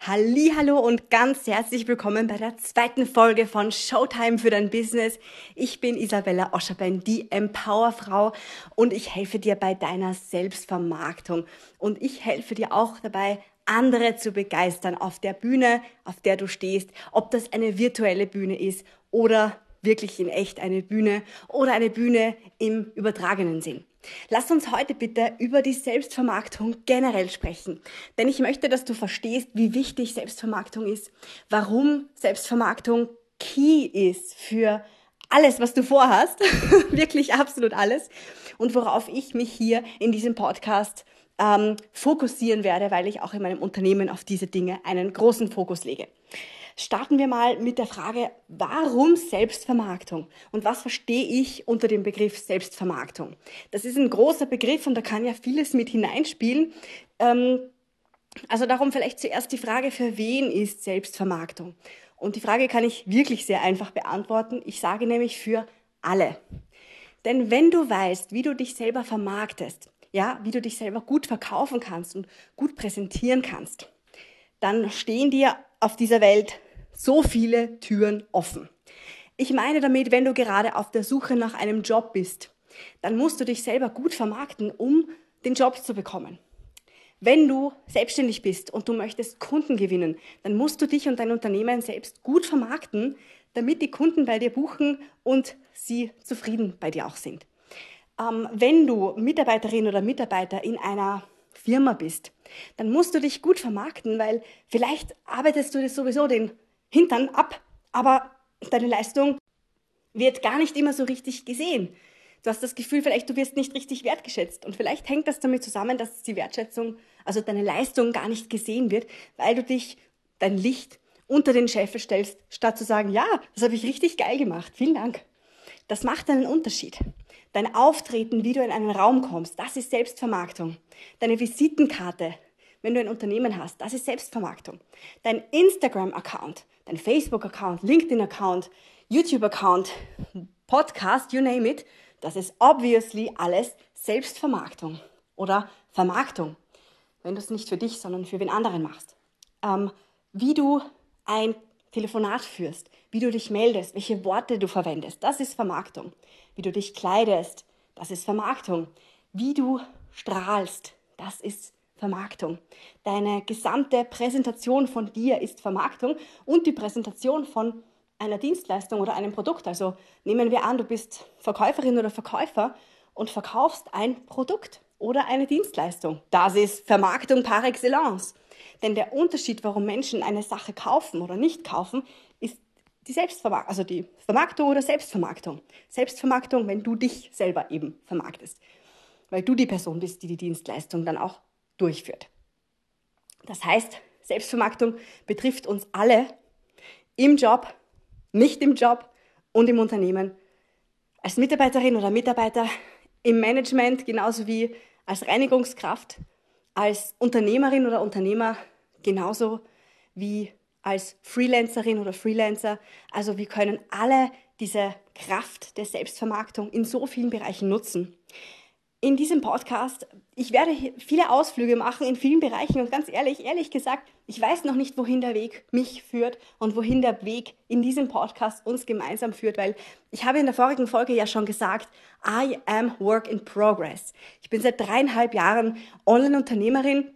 Hallo und ganz herzlich willkommen bei der zweiten Folge von Showtime für dein Business. Ich bin Isabella Oscherbein, die Empowerfrau und ich helfe dir bei deiner Selbstvermarktung und ich helfe dir auch dabei, andere zu begeistern auf der Bühne, auf der du stehst, ob das eine virtuelle Bühne ist oder wirklich in echt eine Bühne oder eine Bühne im übertragenen Sinn. Lass uns heute bitte über die Selbstvermarktung generell sprechen. Denn ich möchte, dass du verstehst, wie wichtig Selbstvermarktung ist, warum Selbstvermarktung key ist für alles, was du vorhast, wirklich absolut alles, und worauf ich mich hier in diesem Podcast ähm, fokussieren werde, weil ich auch in meinem Unternehmen auf diese Dinge einen großen Fokus lege. Starten wir mal mit der Frage, warum Selbstvermarktung? Und was verstehe ich unter dem Begriff Selbstvermarktung? Das ist ein großer Begriff und da kann ja vieles mit hineinspielen. Ähm, also darum vielleicht zuerst die Frage, für wen ist Selbstvermarktung? Und die Frage kann ich wirklich sehr einfach beantworten. Ich sage nämlich für alle. Denn wenn du weißt, wie du dich selber vermarktest, ja, wie du dich selber gut verkaufen kannst und gut präsentieren kannst, dann stehen dir auf dieser Welt so viele Türen offen. Ich meine damit, wenn du gerade auf der Suche nach einem Job bist, dann musst du dich selber gut vermarkten, um den Job zu bekommen. Wenn du selbstständig bist und du möchtest Kunden gewinnen, dann musst du dich und dein Unternehmen selbst gut vermarkten, damit die Kunden bei dir buchen und sie zufrieden bei dir auch sind. Ähm, wenn du Mitarbeiterin oder Mitarbeiter in einer Firma bist, dann musst du dich gut vermarkten, weil vielleicht arbeitest du dir sowieso den Hintern ab, aber deine Leistung wird gar nicht immer so richtig gesehen. Du hast das Gefühl, vielleicht du wirst nicht richtig wertgeschätzt und vielleicht hängt das damit zusammen, dass die Wertschätzung, also deine Leistung gar nicht gesehen wird, weil du dich dein Licht unter den Scheffel stellst, statt zu sagen, ja, das habe ich richtig geil gemacht, vielen Dank. Das macht einen Unterschied. Dein Auftreten, wie du in einen Raum kommst, das ist Selbstvermarktung. Deine Visitenkarte, wenn du ein Unternehmen hast, das ist Selbstvermarktung. Dein Instagram-Account, dein Facebook-Account, LinkedIn-Account, YouTube-Account, Podcast, you name it, das ist obviously alles Selbstvermarktung oder Vermarktung, wenn du es nicht für dich, sondern für wen anderen machst. Ähm, wie du ein Telefonat führst, wie du dich meldest, welche Worte du verwendest, das ist Vermarktung. Wie du dich kleidest, das ist Vermarktung. Wie du strahlst, das ist Vermarktung. Deine gesamte Präsentation von dir ist Vermarktung und die Präsentation von einer Dienstleistung oder einem Produkt. Also nehmen wir an, du bist Verkäuferin oder Verkäufer und verkaufst ein Produkt oder eine Dienstleistung. Das ist Vermarktung par excellence. Denn der Unterschied, warum Menschen eine Sache kaufen oder nicht kaufen, ist die Selbstvermarktung, also die Vermarktung oder Selbstvermarktung. Selbstvermarktung, wenn du dich selber eben vermarktest. Weil du die Person bist, die die Dienstleistung dann auch durchführt. Das heißt, Selbstvermarktung betrifft uns alle im Job, nicht im Job und im Unternehmen, als Mitarbeiterin oder Mitarbeiter, im Management genauso wie als Reinigungskraft, als Unternehmerin oder Unternehmer genauso wie als Freelancerin oder Freelancer. Also wir können alle diese Kraft der Selbstvermarktung in so vielen Bereichen nutzen in diesem Podcast, ich werde viele Ausflüge machen in vielen Bereichen und ganz ehrlich, ehrlich gesagt, ich weiß noch nicht, wohin der Weg mich führt und wohin der Weg in diesem Podcast uns gemeinsam führt, weil ich habe in der vorigen Folge ja schon gesagt, I am work in progress. Ich bin seit dreieinhalb Jahren Online-Unternehmerin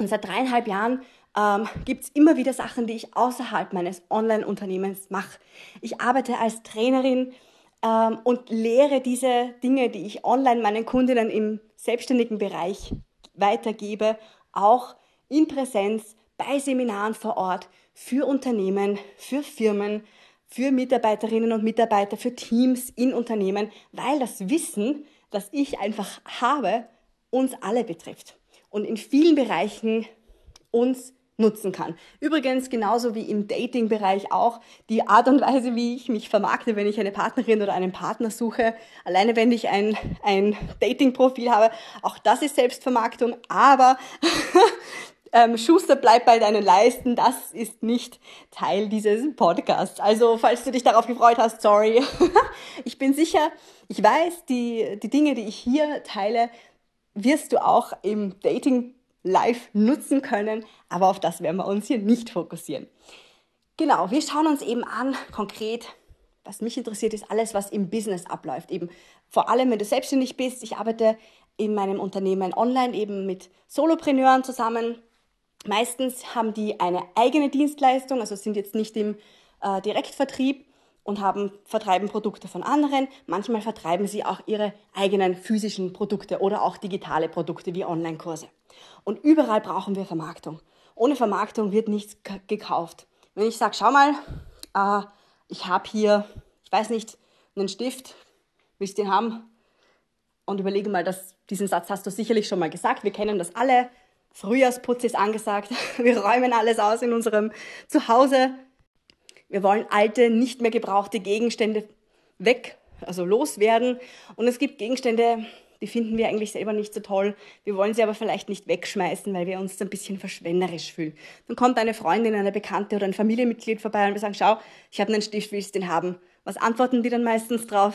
und seit dreieinhalb Jahren ähm, gibt es immer wieder Sachen, die ich außerhalb meines Online-Unternehmens mache. Ich arbeite als Trainerin, ähm, und lehre diese Dinge, die ich online meinen Kundinnen im selbstständigen Bereich weitergebe, auch in Präsenz bei Seminaren vor Ort für Unternehmen, für Firmen, für Mitarbeiterinnen und Mitarbeiter, für Teams in Unternehmen, weil das Wissen, das ich einfach habe, uns alle betrifft. Und in vielen Bereichen uns nutzen kann. Übrigens genauso wie im Dating-Bereich auch die Art und Weise, wie ich mich vermarkte, wenn ich eine Partnerin oder einen Partner suche. Alleine wenn ich ein, ein Dating-Profil habe, auch das ist Selbstvermarktung, aber ähm, Schuster bleibt bei deinen Leisten, das ist nicht Teil dieses Podcasts. Also falls du dich darauf gefreut hast, sorry. ich bin sicher, ich weiß, die, die Dinge, die ich hier teile, wirst du auch im Dating live nutzen können, aber auf das werden wir uns hier nicht fokussieren. Genau, wir schauen uns eben an, konkret, was mich interessiert, ist alles, was im Business abläuft. Eben vor allem, wenn du selbstständig bist. Ich arbeite in meinem Unternehmen online eben mit Solopreneuren zusammen. Meistens haben die eine eigene Dienstleistung, also sind jetzt nicht im äh, Direktvertrieb und haben, vertreiben Produkte von anderen. Manchmal vertreiben sie auch ihre eigenen physischen Produkte oder auch digitale Produkte wie Online-Kurse. Und überall brauchen wir Vermarktung. Ohne Vermarktung wird nichts gekauft. Wenn ich sage, schau mal, äh, ich habe hier, ich weiß nicht, einen Stift, willst du den haben? Und überlege mal, dass, diesen Satz hast du sicherlich schon mal gesagt. Wir kennen das alle. Frühjahrsputz ist angesagt. Wir räumen alles aus in unserem Zuhause. Wir wollen alte, nicht mehr gebrauchte Gegenstände weg, also loswerden. Und es gibt Gegenstände, die finden wir eigentlich selber nicht so toll. Wir wollen sie aber vielleicht nicht wegschmeißen, weil wir uns ein bisschen verschwenderisch fühlen. Dann kommt eine Freundin, eine Bekannte oder ein Familienmitglied vorbei und wir sagen, schau, ich habe einen Stift, willst du den haben? Was antworten die dann meistens drauf?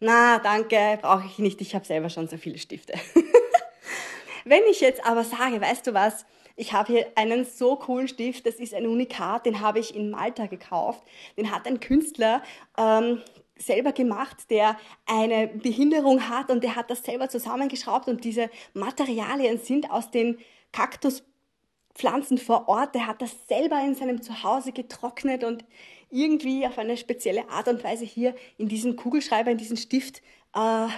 Na, danke, brauche ich nicht, ich habe selber schon so viele Stifte. Wenn ich jetzt aber sage, weißt du was, ich habe hier einen so coolen Stift, das ist ein Unikat, den habe ich in Malta gekauft. Den hat ein Künstler ähm, selber gemacht, der eine Behinderung hat und der hat das selber zusammengeschraubt und diese Materialien sind aus den Kaktuspflanzen vor Ort. Der hat das selber in seinem Zuhause getrocknet und irgendwie auf eine spezielle Art und Weise hier in diesen Kugelschreiber, in diesen Stift äh,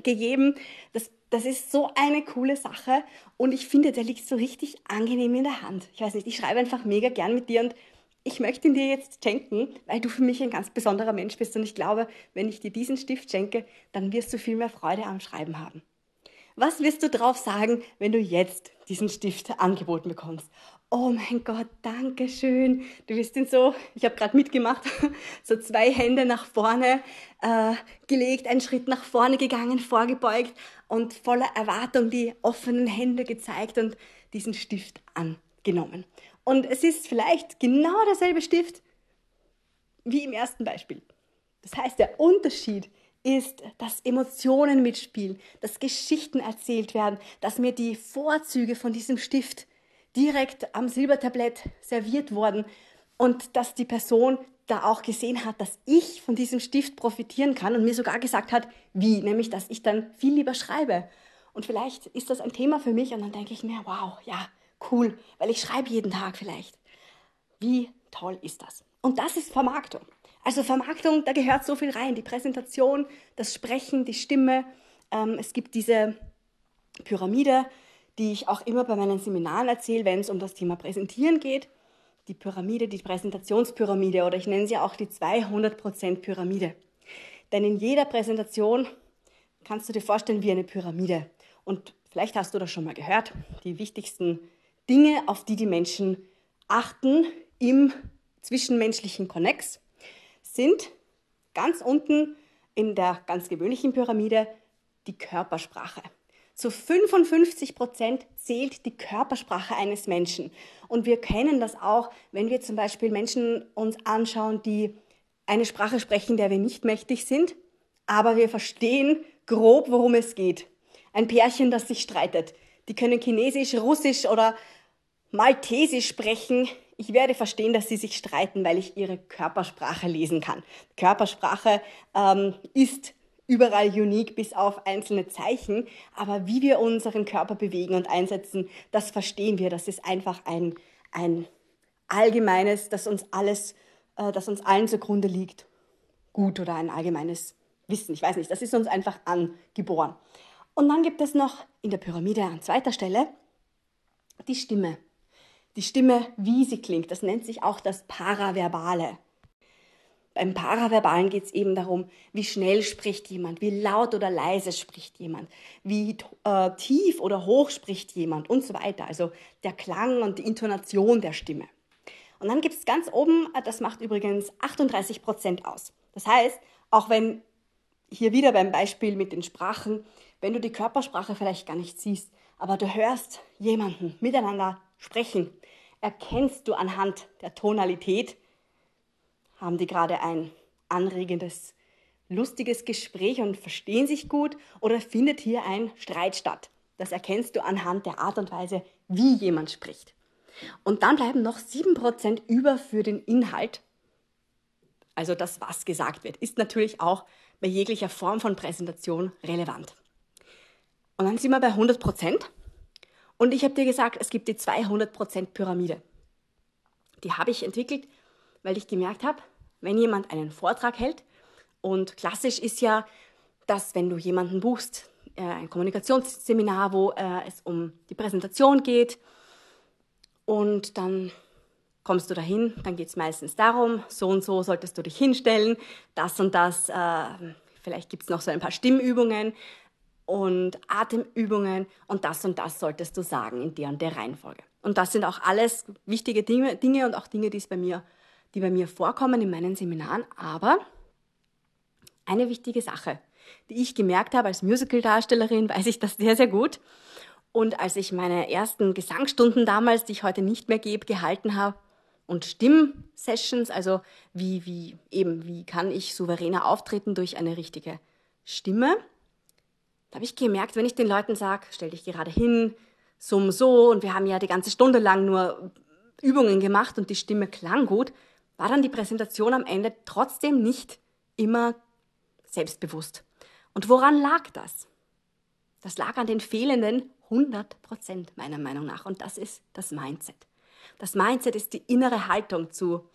gegeben. Das, das ist so eine coole Sache und ich finde, der liegt so richtig angenehm in der Hand. Ich weiß nicht, ich schreibe einfach mega gern mit dir und ich möchte ihn dir jetzt schenken, weil du für mich ein ganz besonderer Mensch bist und ich glaube, wenn ich dir diesen Stift schenke, dann wirst du viel mehr Freude am Schreiben haben. Was wirst du drauf sagen, wenn du jetzt diesen Stift angeboten bekommst? Oh mein Gott, danke schön. Du wirst ihn so, ich habe gerade mitgemacht, so zwei Hände nach vorne äh, gelegt, einen Schritt nach vorne gegangen, vorgebeugt und voller Erwartung die offenen Hände gezeigt und diesen Stift angenommen. Und es ist vielleicht genau derselbe Stift wie im ersten Beispiel. Das heißt, der Unterschied ist, dass Emotionen mitspielen, dass Geschichten erzählt werden, dass mir die Vorzüge von diesem Stift direkt am Silbertablett serviert wurden und dass die Person da auch gesehen hat, dass ich von diesem Stift profitieren kann und mir sogar gesagt hat, wie, nämlich, dass ich dann viel lieber schreibe. Und vielleicht ist das ein Thema für mich und dann denke ich mir, wow, ja, cool, weil ich schreibe jeden Tag vielleicht. Wie toll ist das? Und das ist Vermarktung. Also Vermarktung, da gehört so viel rein. Die Präsentation, das Sprechen, die Stimme. Ähm, es gibt diese Pyramide, die ich auch immer bei meinen Seminaren erzähle, wenn es um das Thema Präsentieren geht. Die Pyramide, die Präsentationspyramide oder ich nenne sie auch die 200% Pyramide. Denn in jeder Präsentation kannst du dir vorstellen wie eine Pyramide. Und vielleicht hast du das schon mal gehört. Die wichtigsten Dinge, auf die die Menschen achten im zwischenmenschlichen Konnex, sind ganz unten in der ganz gewöhnlichen Pyramide die Körpersprache. Zu 55 Prozent zählt die Körpersprache eines Menschen. Und wir kennen das auch, wenn wir zum Beispiel Menschen uns anschauen, die eine Sprache sprechen, der wir nicht mächtig sind, aber wir verstehen grob, worum es geht. Ein Pärchen, das sich streitet. Die können Chinesisch, Russisch oder Maltesisch sprechen. Ich werde verstehen, dass sie sich streiten, weil ich ihre Körpersprache lesen kann. Körpersprache ähm, ist überall unique bis auf einzelne Zeichen, aber wie wir unseren Körper bewegen und einsetzen, das verstehen wir. Das ist einfach ein, ein allgemeines, das uns alles, äh, das uns allen zugrunde liegt. Gut oder ein allgemeines Wissen. Ich weiß nicht, das ist uns einfach angeboren. Und dann gibt es noch in der Pyramide an zweiter Stelle die Stimme. Die Stimme, wie sie klingt, das nennt sich auch das Paraverbale. Beim Paraverbalen geht es eben darum, wie schnell spricht jemand, wie laut oder leise spricht jemand, wie äh, tief oder hoch spricht jemand und so weiter. Also der Klang und die Intonation der Stimme. Und dann gibt es ganz oben, äh, das macht übrigens 38 Prozent aus. Das heißt, auch wenn hier wieder beim Beispiel mit den Sprachen, wenn du die Körpersprache vielleicht gar nicht siehst, aber du hörst jemanden miteinander sprechen, erkennst du anhand der Tonalität, haben die gerade ein anregendes, lustiges Gespräch und verstehen sich gut oder findet hier ein Streit statt. Das erkennst du anhand der Art und Weise, wie jemand spricht. Und dann bleiben noch 7% über für den Inhalt. Also das, was gesagt wird, ist natürlich auch bei jeglicher Form von Präsentation relevant. Und dann sind wir bei 100%. Und ich habe dir gesagt, es gibt die 200% Pyramide. Die habe ich entwickelt, weil ich gemerkt habe, wenn jemand einen Vortrag hält, und klassisch ist ja, dass wenn du jemanden buchst, äh, ein Kommunikationsseminar, wo äh, es um die Präsentation geht, und dann kommst du dahin, dann geht es meistens darum, so und so solltest du dich hinstellen, das und das, äh, vielleicht gibt es noch so ein paar Stimmübungen und Atemübungen und das und das solltest du sagen in der und der Reihenfolge. Und das sind auch alles wichtige Dinge, Dinge und auch Dinge, die, es bei mir, die bei mir vorkommen in meinen Seminaren. Aber eine wichtige Sache, die ich gemerkt habe als Musical-Darstellerin, weiß ich das sehr, sehr gut. Und als ich meine ersten Gesangsstunden damals, die ich heute nicht mehr gebe, gehalten habe, und Stimmsessions, also wie, wie eben, wie kann ich souveräner auftreten durch eine richtige Stimme, da habe ich gemerkt, wenn ich den Leuten sage, stell dich gerade hin, summ so, und wir haben ja die ganze Stunde lang nur Übungen gemacht und die Stimme klang gut, war dann die Präsentation am Ende trotzdem nicht immer selbstbewusst. Und woran lag das? Das lag an den fehlenden 100 Prozent meiner Meinung nach. Und das ist das Mindset. Das Mindset ist die innere Haltung zu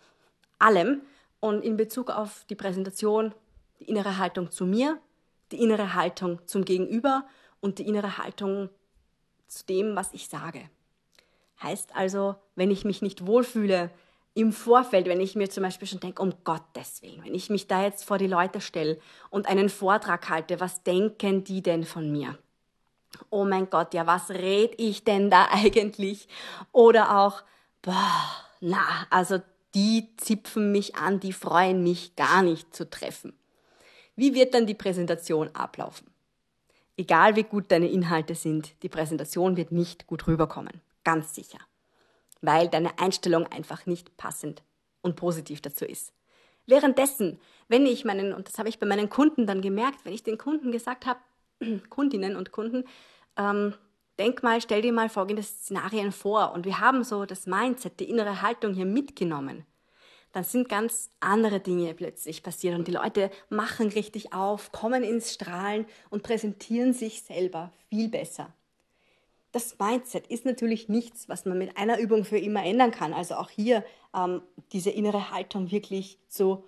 allem und in Bezug auf die Präsentation die innere Haltung zu mir, die innere Haltung zum Gegenüber und die innere Haltung zu dem, was ich sage. Heißt also, wenn ich mich nicht wohlfühle im Vorfeld, wenn ich mir zum Beispiel schon denke, um Gottes Willen, wenn ich mich da jetzt vor die Leute stelle und einen Vortrag halte, was denken die denn von mir? Oh mein Gott, ja, was red ich denn da eigentlich? Oder auch, boah, na, also die zipfen mich an, die freuen mich gar nicht zu treffen. Wie wird dann die Präsentation ablaufen? Egal wie gut deine Inhalte sind, die Präsentation wird nicht gut rüberkommen. Ganz sicher. Weil deine Einstellung einfach nicht passend und positiv dazu ist. Währenddessen, wenn ich meinen, und das habe ich bei meinen Kunden dann gemerkt, wenn ich den Kunden gesagt habe, Kundinnen und Kunden, ähm, denk mal, stell dir mal folgende Szenarien vor und wir haben so das Mindset, die innere Haltung hier mitgenommen dann sind ganz andere Dinge plötzlich passiert und die Leute machen richtig auf, kommen ins Strahlen und präsentieren sich selber viel besser. Das Mindset ist natürlich nichts, was man mit einer Übung für immer ändern kann. Also auch hier ähm, diese innere Haltung wirklich so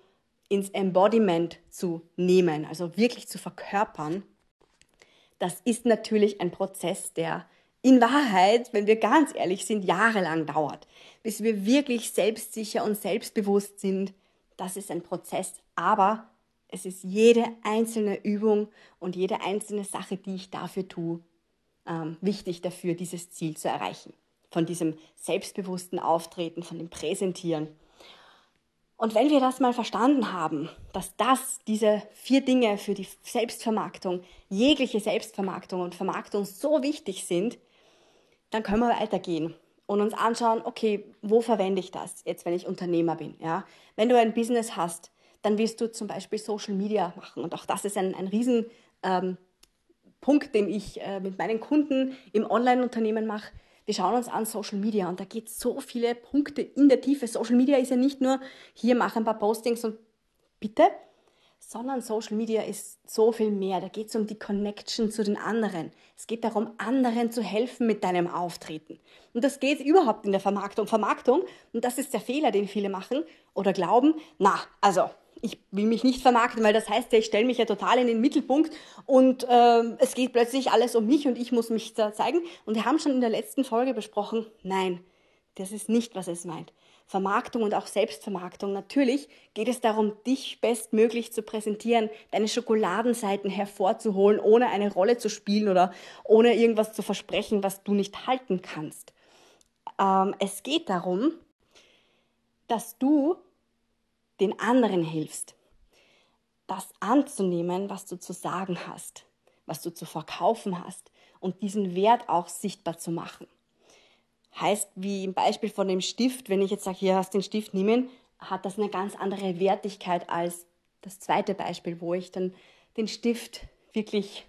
ins Embodiment zu nehmen, also wirklich zu verkörpern. Das ist natürlich ein Prozess, der in Wahrheit, wenn wir ganz ehrlich sind, jahrelang dauert, bis wir wirklich selbstsicher und selbstbewusst sind. Das ist ein Prozess, aber es ist jede einzelne Übung und jede einzelne Sache, die ich dafür tue, ähm, wichtig dafür, dieses Ziel zu erreichen. Von diesem selbstbewussten Auftreten, von dem Präsentieren. Und wenn wir das mal verstanden haben, dass das, diese vier Dinge für die Selbstvermarktung, jegliche Selbstvermarktung und Vermarktung so wichtig sind, dann können wir weitergehen und uns anschauen, okay, wo verwende ich das jetzt, wenn ich Unternehmer bin? Ja? Wenn du ein Business hast, dann wirst du zum Beispiel Social Media machen. Und auch das ist ein, ein riesen ähm, den ich äh, mit meinen Kunden im Online-Unternehmen mache. Wir schauen uns an Social Media und da geht so viele Punkte in der Tiefe. Social Media ist ja nicht nur hier mach ein paar Postings und bitte, sondern Social Media ist so viel mehr. Da geht es um die Connection zu den anderen. Es geht darum, anderen zu helfen mit deinem Auftreten. Und das geht überhaupt in der Vermarktung. Vermarktung, und das ist der Fehler, den viele machen oder glauben, na, also ich will mich nicht vermarkten, weil das heißt ja, ich stelle mich ja total in den Mittelpunkt und äh, es geht plötzlich alles um mich und ich muss mich da zeigen. Und wir haben schon in der letzten Folge besprochen, nein, das ist nicht, was es meint. Vermarktung und auch Selbstvermarktung. Natürlich geht es darum, dich bestmöglich zu präsentieren, deine Schokoladenseiten hervorzuholen, ohne eine Rolle zu spielen oder ohne irgendwas zu versprechen, was du nicht halten kannst. Ähm, es geht darum, dass du den anderen hilfst, das anzunehmen, was du zu sagen hast, was du zu verkaufen hast und diesen Wert auch sichtbar zu machen. Heißt, wie im Beispiel von dem Stift, wenn ich jetzt sage, hier hast du den Stift nehmen, hat das eine ganz andere Wertigkeit als das zweite Beispiel, wo ich dann den Stift wirklich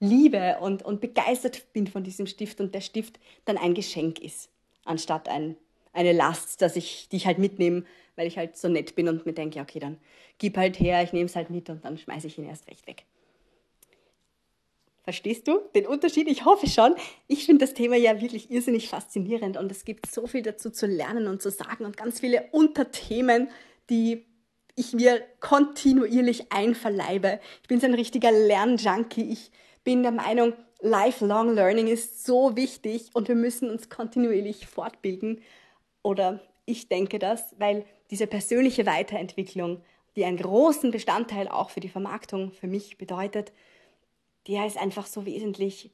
liebe und, und begeistert bin von diesem Stift und der Stift dann ein Geschenk ist, anstatt ein, eine Last, dass ich, die ich halt mitnehme, weil ich halt so nett bin und mir denke, okay, dann gib halt her, ich nehme es halt mit und dann schmeiße ich ihn erst recht weg. Verstehst du den Unterschied? Ich hoffe schon. Ich finde das Thema ja wirklich irrsinnig faszinierend und es gibt so viel dazu zu lernen und zu sagen und ganz viele Unterthemen, die ich mir kontinuierlich einverleibe. Ich bin so ein richtiger Lernjunkie. Ich bin der Meinung, Lifelong Learning ist so wichtig und wir müssen uns kontinuierlich fortbilden. Oder ich denke das, weil diese persönliche Weiterentwicklung, die einen großen Bestandteil auch für die Vermarktung für mich bedeutet, der ist einfach so wesentlich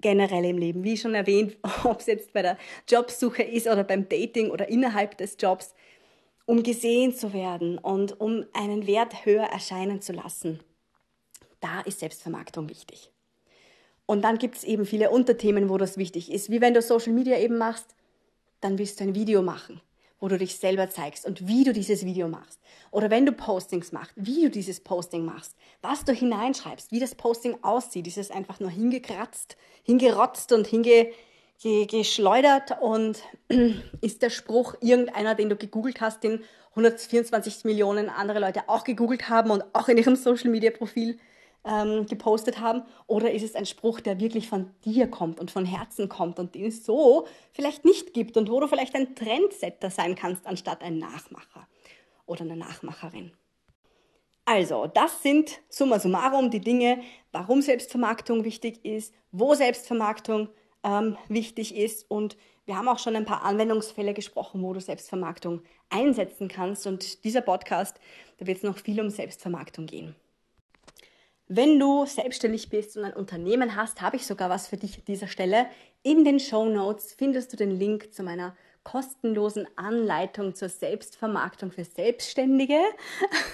generell im Leben. Wie schon erwähnt, ob es jetzt bei der Jobsuche ist oder beim Dating oder innerhalb des Jobs, um gesehen zu werden und um einen Wert höher erscheinen zu lassen. Da ist Selbstvermarktung wichtig. Und dann gibt es eben viele Unterthemen, wo das wichtig ist. Wie wenn du Social Media eben machst, dann willst du ein Video machen wo du dich selber zeigst und wie du dieses Video machst. Oder wenn du Postings machst, wie du dieses Posting machst, was du hineinschreibst, wie das Posting aussieht. Ist es einfach nur hingekratzt, hingerotzt und hingeschleudert und ist der Spruch irgendeiner, den du gegoogelt hast, den 124 Millionen andere Leute auch gegoogelt haben und auch in ihrem Social Media Profil ähm, gepostet haben? Oder ist es ein Spruch, der wirklich von dir kommt und von Herzen kommt und den es so vielleicht nicht gibt und wo du vielleicht ein Trendsetter sein kannst, anstatt ein Nachmacher oder eine Nachmacherin? Also, das sind summa summarum die Dinge, warum Selbstvermarktung wichtig ist, wo Selbstvermarktung ähm, wichtig ist und wir haben auch schon ein paar Anwendungsfälle gesprochen, wo du Selbstvermarktung einsetzen kannst und dieser Podcast, da wird es noch viel um Selbstvermarktung gehen. Wenn du selbstständig bist und ein Unternehmen hast, habe ich sogar was für dich an dieser Stelle. In den Show Notes findest du den Link zu meiner kostenlosen Anleitung zur Selbstvermarktung für Selbstständige.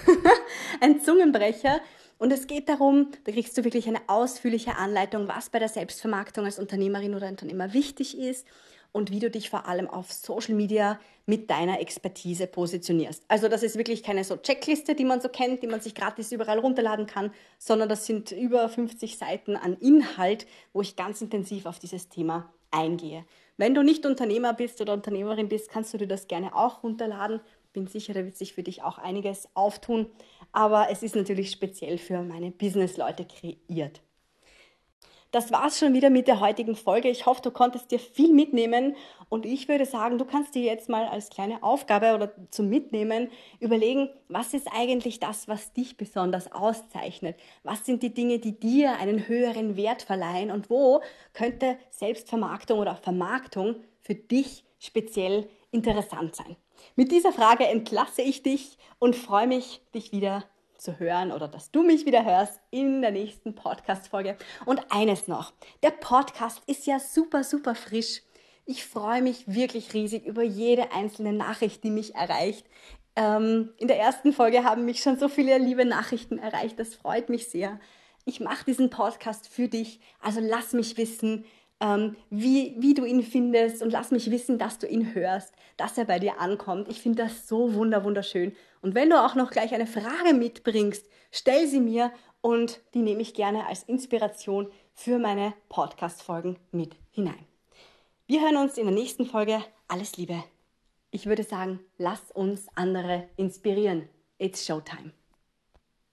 ein Zungenbrecher. Und es geht darum, da kriegst du wirklich eine ausführliche Anleitung, was bei der Selbstvermarktung als Unternehmerin oder Unternehmer wichtig ist und wie du dich vor allem auf Social Media mit deiner Expertise positionierst. Also das ist wirklich keine so Checkliste, die man so kennt, die man sich gratis überall runterladen kann, sondern das sind über 50 Seiten an Inhalt, wo ich ganz intensiv auf dieses Thema eingehe. Wenn du nicht Unternehmer bist oder Unternehmerin bist, kannst du dir das gerne auch runterladen. Bin sicher, da wird sich für dich auch einiges auftun. Aber es ist natürlich speziell für meine Business-Leute kreiert. Das war's schon wieder mit der heutigen Folge. Ich hoffe, du konntest dir viel mitnehmen und ich würde sagen, du kannst dir jetzt mal als kleine Aufgabe oder zum Mitnehmen überlegen, was ist eigentlich das, was dich besonders auszeichnet? Was sind die Dinge, die dir einen höheren Wert verleihen und wo könnte Selbstvermarktung oder Vermarktung für dich speziell interessant sein? Mit dieser Frage entlasse ich dich und freue mich, dich wieder zu hören oder dass du mich wieder hörst in der nächsten Podcast-Folge. Und eines noch, der Podcast ist ja super, super frisch. Ich freue mich wirklich riesig über jede einzelne Nachricht, die mich erreicht. Ähm, in der ersten Folge haben mich schon so viele liebe Nachrichten erreicht. Das freut mich sehr. Ich mache diesen Podcast für dich. Also lass mich wissen, ähm, wie, wie du ihn findest und lass mich wissen, dass du ihn hörst, dass er bei dir ankommt. Ich finde das so wunder, wunderschön. Und wenn du auch noch gleich eine Frage mitbringst, stell sie mir und die nehme ich gerne als Inspiration für meine Podcast-Folgen mit hinein. Wir hören uns in der nächsten Folge. Alles Liebe. Ich würde sagen, lass uns andere inspirieren. It's Showtime.